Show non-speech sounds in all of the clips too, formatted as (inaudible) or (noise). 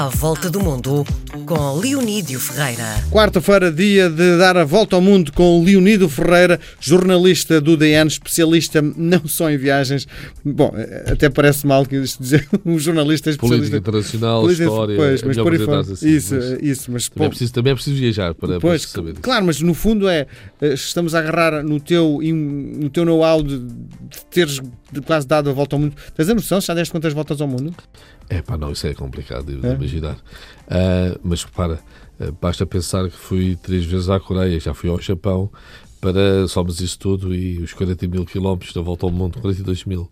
À Volta do Mundo, com Leonídio Ferreira. Quarta-feira, dia de dar a volta ao mundo com Leonídio Ferreira, jornalista do DN, especialista não só em viagens. Bom, até parece mal que isto dizer (laughs) um jornalista especialista. Política internacional, Política- história. Pois, é mas por aí assim, Isso, mas isso, mas Também é, pô, preciso, também é preciso viajar para, Pois, para saber claro, mas no fundo é eh, estamos a agarrar no teu, no teu know-how de, de teres quase dado a volta ao mundo. Tens a noção? se Já deste quantas voltas ao mundo? É pá, não, isso é complicado de É? imaginar. Ah, mas repara, ah, basta pensar que fui três vezes à Coreia, já fui ao Japão, para somas isso tudo e os 40 mil quilómetros da volta ao mundo, 42 mil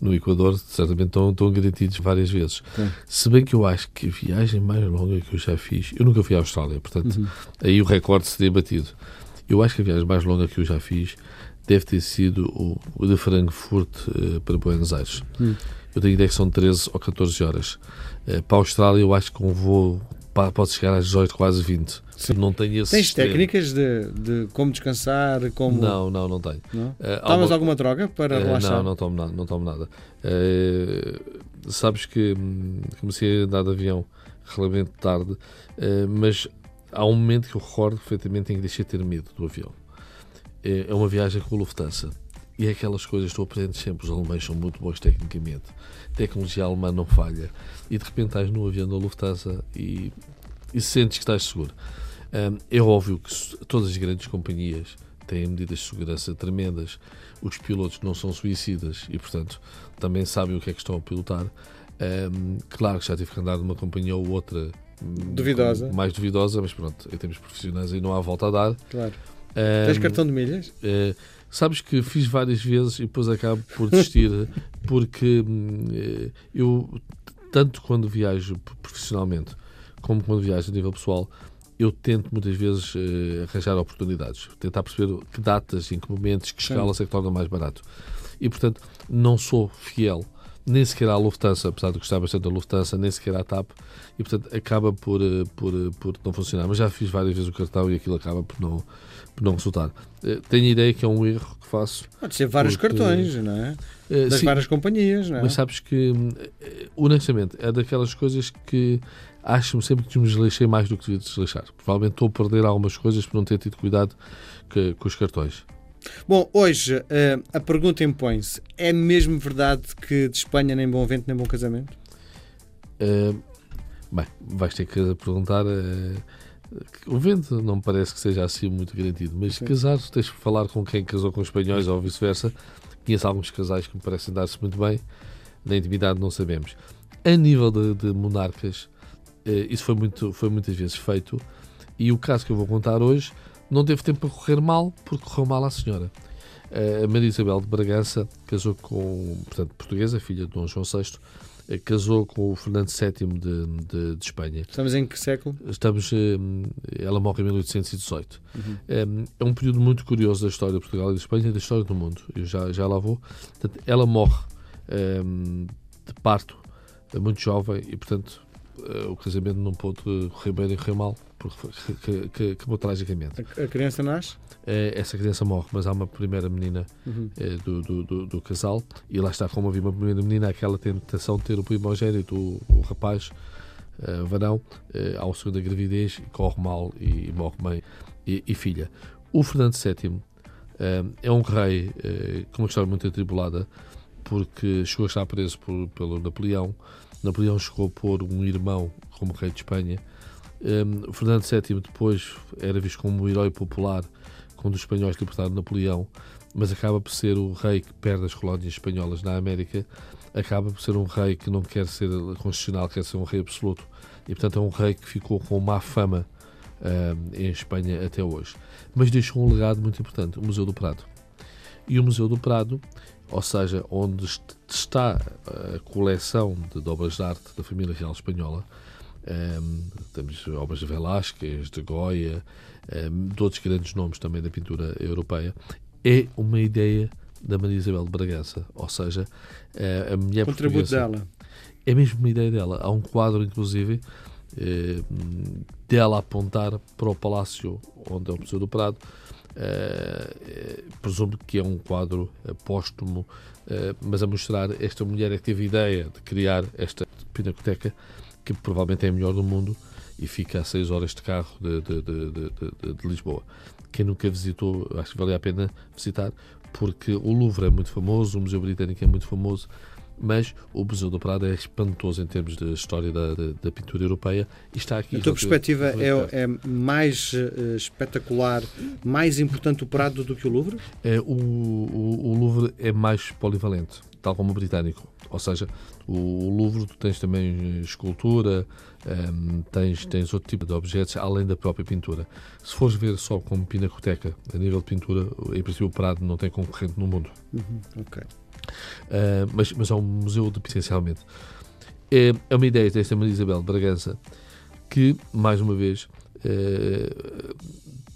no Equador, certamente estão, estão garantidos várias vezes. Sim. Se bem que eu acho que a viagem mais longa que eu já fiz, eu nunca fui à Austrália, portanto, Uhum. aí o recorde seria batido. Eu acho que a viagem mais longa que eu já fiz deve ter sido o, o de Frankfurt eh, para Buenos Aires. Hum. Eu tenho ideia que são 13 ou 14 horas. Eh, para a Austrália, eu acho que um voo pode chegar às 18, quase 20. Sim. Não tenho esse Tens extremo. técnicas de, de como descansar, como. Não, não, não tenho. Não? Há Tomas uma- alguma droga para Eh, relaxar? Não, não tomo nada. Não tomo nada. Eh, sabes que hum, comecei a andar de avião relativamente tarde, mas há um momento que eu recordo perfeitamente em que deixei de ter medo do avião. É é uma viagem com a Lufthansa. E é aquelas coisas tu aprendes sempre. Os alemães são muito bons tecnicamente. A tecnologia alemã não falha. E de repente estás no avião da Lufthansa e, e sentes que estás seguro. Hum, é óbvio que todas as grandes companhias têm medidas de segurança tremendas. Os pilotos não são suicidas e, portanto, também sabem o que é que estão a pilotar. Hum, claro que já tive que andar numa companhia ou outra hum, Duvidosa. com- mais duvidosa, mas pronto, em termos profissionais aí não há volta a dar. Claro. Tens Hum, cartão de milhas? eh, sabes que fiz várias vezes e depois acabo por desistir porque hum, eh, eu, tanto quando viajo profissionalmente como quando viajo a nível pessoal, eu tento muitas vezes eh, arranjar oportunidades, tentar perceber que datas, em que momentos, que escalas é que torna mais barato. E portanto, não sou fiel nem sequer à Lufthansa, apesar de gostar bastante da Lufthansa, nem sequer à TAP, e portanto acaba por, eh, por, eh, por não funcionar. Mas já fiz várias vezes o cartão e aquilo acaba por não, por não resultar. Eh, Tenho ideia que é um erro que faço. Pode ser vários Porque- cartões, não é? Das sim, várias companhias, não é? mas sabes que, hum, honestamente, é daquelas coisas que acho sempre que me desleixei mais do que devia desleixar. Provavelmente estou a perder algumas coisas por não ter tido cuidado que- com os cartões. Bom, hoje eh, a pergunta impõe-se: é mesmo verdade que de Espanha nem bom vento nem bom casamento? Eh, bem, vais ter que perguntar. que o vento não me parece que seja assim muito garantido, mas Sim. casar, tens que falar com quem casou com espanhóis ou vice-versa. Conheço alguns casais que me parecem dar-se muito bem, na intimidade não sabemos. A nível de, de monarcas, eh, isso foi, muito, foi muitas vezes feito, e o caso que eu vou contar hoje não teve tempo para correr mal, porque correu mal à senhora. Eh, A Maria Isabel de Bragança casou com, portanto, portuguesa, filha de Dom João VI, eh, casou com o Fernando VII de, de, de Espanha. Estamos em que século? Estamos, eh, ela morre em 1818. Uhum. É um período muito curioso da história de Portugal e de Espanha e da história do mundo. Eu já, já lá vou. Portanto, ela morre eh, de parto, muito jovem, e portanto o casamento não pôde correr bem nem correr mal, que, que, que, que tragicamente. A, a criança nasce? Eh, Essa criança morre, mas há uma primeira menina Uhum. eh, do, do, do, do casal e lá está, como havia uma primeira menina, aquela tentação de ter o primogênito, o, o rapaz, eh, varão, eh, ao segunda gravidez, corre mal e, morre mãe e, e filha. O Fernando VII eh, é um rei com uma história muito atribulada, porque chegou a estar preso por, pelo Napoleão. Napoleão chegou a pôr um irmão como rei de Espanha. Um, Fernando VII depois era visto como um herói popular quando os espanhóis libertaram Napoleão, mas acaba por ser o rei que perde as colónias espanholas na América, acaba por ser um rei que não quer ser constitucional, quer ser um rei absoluto, e portanto é um rei que ficou com má fama um, em Espanha até hoje. Mas deixou um legado muito importante, o Museu do Prado. E o Museu do Prado, ou seja, onde est- está a coleção de obras de arte da família real espanhola, um, temos obras de Velázquez, de Goya, um, de outros grandes nomes também da pintura europeia, é uma ideia da Maria Isabel de Bragança, ou seja, eh, a mulher Contributo dela. é mesmo uma ideia dela. Há um quadro, inclusive, eh, dela apontar para o palácio onde é o Museu do Prado. Eh, presumo que é um quadro eh, póstumo, mas a mostrar esta mulher é que teve a ideia de criar esta pinacoteca que provavelmente é a melhor do mundo e fica a 6 horas de carro de, de, de, de, Lisboa. Quem nunca visitou, acho que vale a pena visitar, porque o Louvre é muito famoso, o Museu Britânico é muito famoso, mas o Museu do Prado é espantoso em termos de história da, da, da pintura europeia e está aqui. A tua perspectiva é, é, mais uh, espetacular, mais importante o Prado do que o Louvre? É, o, o, o Louvre é mais polivalente, tal como o britânico. Ou seja, o, Louvre tu tens também escultura, um, ehm, tens, tens outro tipo de objetos além da própria pintura. Se fores ver só como pinacoteca, a nível de pintura, em princípio o Prado não tem concorrente no mundo. Uhum, ok. Uh, mas, mas é um museu de, essencialmente. É, é uma ideia desta Maria Isabel de Bragança que, mais uma vez, uh,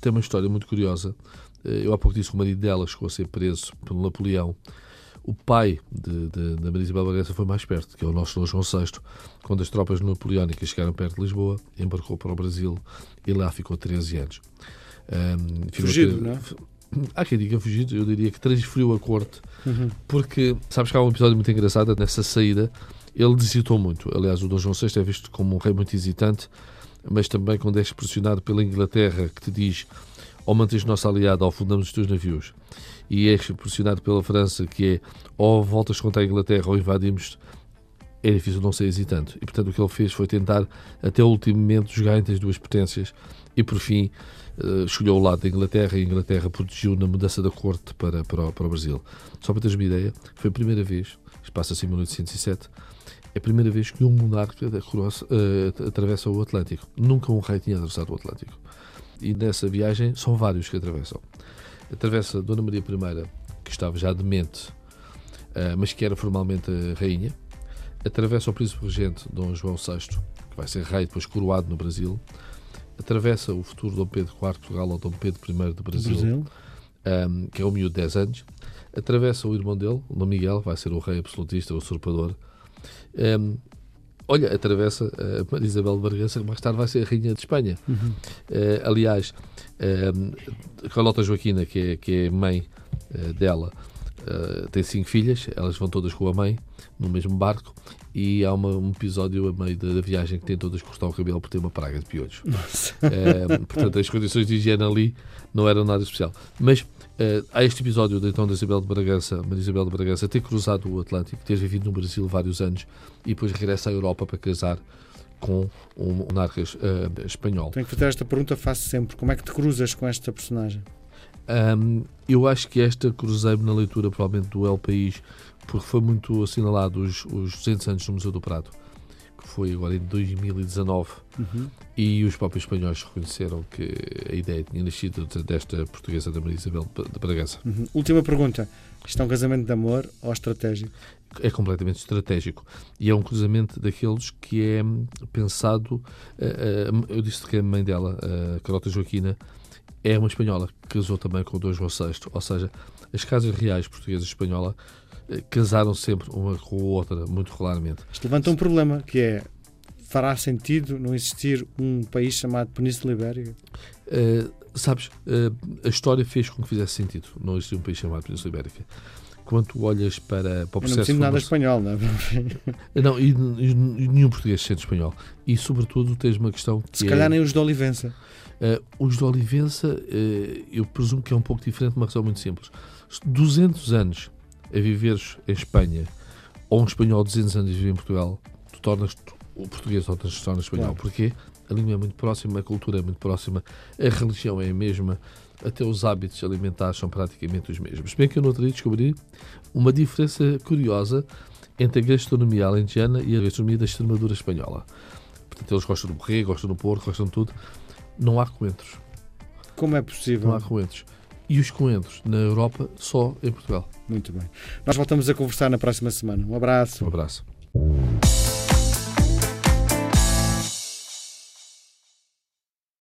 tem uma história muito curiosa. Uh, eu há pouco disse que o marido dela chegou a ser preso pelo Napoleão. O pai de, de, da Maria Isabel Bragança foi mais perto, que é o nosso Dom João VI. Quando as tropas napoleónicas chegaram perto de Lisboa, embarcou para o Brasil e lá ficou 13 anos. Um, Fugido, não é? há quem diga fugido, eu diria que transferiu a corte, uhum. porque sabes que há um episódio muito engraçado nessa saída. Ele hesitou muito. Aliás, o Dom João VI é visto como um rei muito hesitante, mas também quando és pressionado pela Inglaterra, que te diz ou mantens nosso aliado ou fundamos os teus navios, e és pressionado pela França, que é ou voltas contra a Inglaterra ou invadimos é difícil não ser hesitante. E, portanto, o que ele fez foi tentar, até o último momento, jogar entre as duas potências e, por fim, uh, escolheu o lado da Inglaterra e a Inglaterra protegeu na mudança da corte para, para, o, para o Brasil. Só para teres uma ideia, foi a primeira vez, isto passa-se em 1807, é a primeira vez que um monarca atravessa o Atlântico. Nunca um rei tinha atravessado o Atlântico. E nessa viagem são vários que atravessam. Atravessa Dona Maria I, que estava já demente, uh, mas que era formalmente a rainha. Atravessa o príncipe regente Dom João VI, que vai ser rei depois coroado no Brasil atravessa o futuro Dom Pedro IV de Portugal ao Dom Pedro I do Brasil, Brasil. Um, que é um miúdo de 10 anos. Atravessa o irmão dele, o Dom Miguel, vai ser o rei absolutista, o usurpador. Um, olha, atravessa a Maria Isabel de Bargança, que mais tarde vai ser a rainha de Espanha. Uhum. Uh, aliás, um, Carlota Joaquina, que é, que é mãe uh, dela, uh, tem cinco filhas, elas vão todas com a mãe no mesmo barco e há uma, um episódio a meio da, da, viagem que tem todas cortar o cabelo por ter uma praga de piolhos. É, portanto, as condições de higiene ali não eram nada especial. Mas Uh, há este episódio de, então, da Isabel de Bragança, Maria Isabel de Bragança, ter cruzado o Atlântico, ter vivido no Brasil vários anos e depois regressa à Europa para casar com um monarca uh, espanhol. Tenho que fazer esta pergunta, faço sempre. Como é que te cruzas com esta personagem? Um, eu acho que esta cruzei-me na leitura, provavelmente, do El País, porque foi muito assinalado os, os 200 anos do Museu do Prado, que foi agora em 2019, uhum. e os próprios espanhóis reconheceram que a ideia tinha nascido desta portuguesa da Maria Isabel de Bragança. Uhum. Última pergunta. Isto é um casamento de amor ou estratégico? É completamente estratégico. E é um cruzamento daqueles que é pensado. Eh, eh, eu disse que a mãe dela, a Carota Joaquina, é uma espanhola que casou também com o Dom João VI. Ou seja, as casas reais portuguesas e espanhola eh, casaram sempre uma com a outra, muito regularmente. Isto levanta um problema, que é fará sentido não existir um país chamado Península Ibérica? Uh, sabes, uh, a história fez com que fizesse sentido não existir um país chamado Península Ibérica. Quando tu olhas para, para o processo... Eu não nada espanhol, não é? (laughs) não, e, e, nenhum português sente espanhol. E, sobretudo, tens uma questão que Se calhar é... nem os de Olivença. Uh, os de Olivença, uh, eu presumo que é um pouco diferente, uma razão muito simples. 200 anos a viveres em Espanha, ou um espanhol 200 anos a viver em Portugal, tu tornas o português ou tornas espanhol. Claro. Porquê? A língua é muito próxima, a cultura é muito próxima, a religião é a mesma, até os hábitos alimentares são praticamente os mesmos. Bem que eu no outro dia descobri uma diferença curiosa entre a gastronomia alentejana e a gastronomia da Extremadura espanhola. Portanto, eles gostam do borrego, gostam do porco, gostam de tudo não há coentros. Como é possível? Não há coentros. E os coentros na Europa só em Portugal. Muito bem. Nós voltamos a conversar na próxima semana. Um abraço. Um abraço.